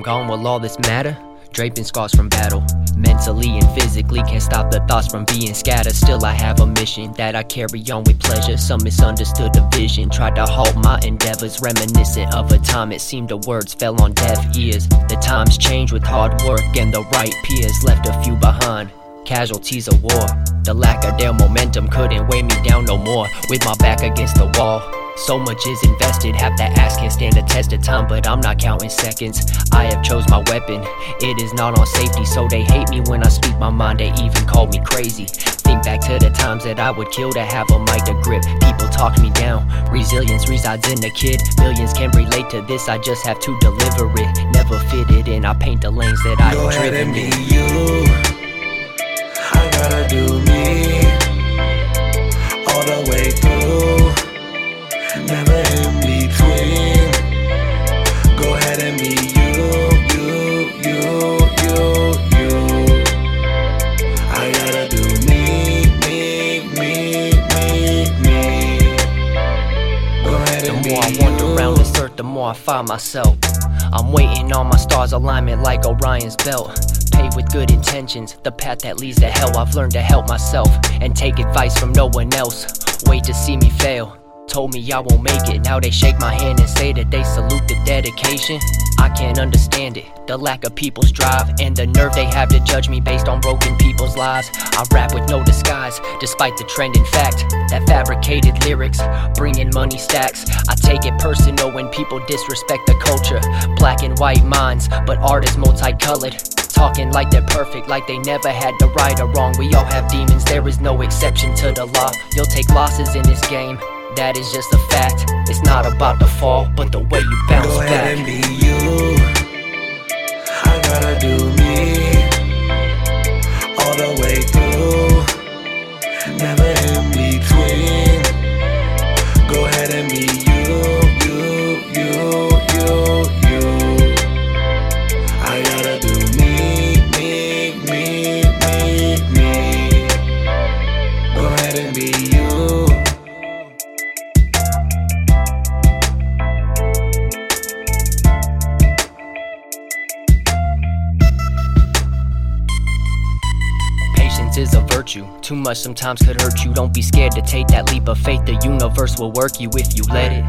I'm gone, will all this matter? Draping scars from battle. Mentally and physically can't stop the thoughts from being scattered. Still, I have a mission that I carry on with pleasure. Some misunderstood the vision, tried to halt my endeavors. Reminiscent of a time it seemed the words fell on deaf ears. The times change with hard work and the right peers left a few behind. Casualties of war. The lack of their momentum couldn't weigh me down no more. With my back against the wall. So much is invested, have to ask can't stand the test of time, but I'm not counting seconds. I have chose my weapon, it is not on safety, so they hate me when I speak my mind, they even call me crazy. Think back to the times that I would kill to have a mic to grip. People talk me down, resilience resides in the kid. Millions can relate to this, I just have to deliver it. Never fit it in, I paint the lanes that I Go have ahead driven and be in. you. I gotta do me more I wander around this earth, the more I find myself. I'm waiting on my stars' alignment like Orion's belt. Paved with good intentions, the path that leads to hell. I've learned to help myself and take advice from no one else. Wait to see me fail. Told me I won't make it. Now they shake my hand and say that they salute the dedication. I can't understand it. The lack of people's drive and the nerve they have to judge me based on broken people's lives. I rap with no disguise, despite the trend in fact that fabricated lyrics bring in money stacks. I take it personal when people disrespect the culture. Black and white minds, but art is multicolored. Talking like they're perfect, like they never had the right or wrong. We all have demons, there is no exception to the law. You'll take losses in this game, that is just a fact. It's not about the fall, but the way you bounce Go ahead back. and be you. I gotta do me all the way through. Never Patience is a virtue. Too much sometimes could hurt you. Don't be scared to take that leap of faith. The universe will work you if you let it.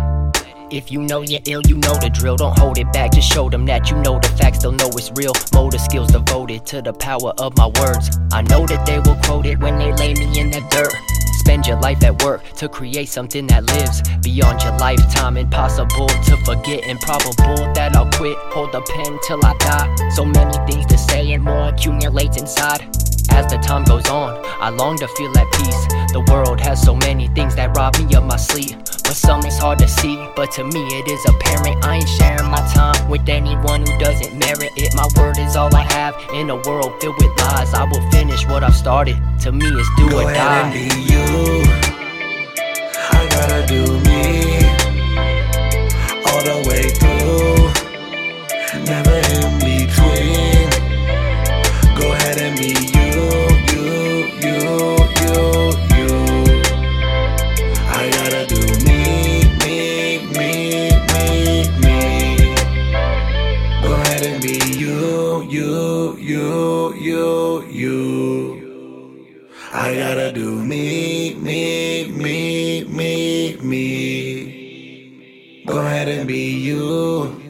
If you know you're ill, you know the drill. Don't hold it back, just show them that you know the facts. They'll know it's real. Motor skills devoted to the power of my words. I know that they will quote it when they lay me in the dirt. Spend your life at work to create something that lives beyond your lifetime. Impossible to forget, improbable that I'll quit. Hold the pen till I die. So many things to say and more accumulates inside. As the time goes on, I long to feel at peace. The world has so many things that rob me of my sleep. But some is hard to see, but to me it is apparent. I ain't sharing my time with anyone who doesn't merit it. My word is all I have in a world filled with lies. I will finish what I've started. To me, it's do Go or ahead and die. be you. I gotta do me you, you, you, you, you. I gotta do me, me, me, me, me. Go ahead and be you.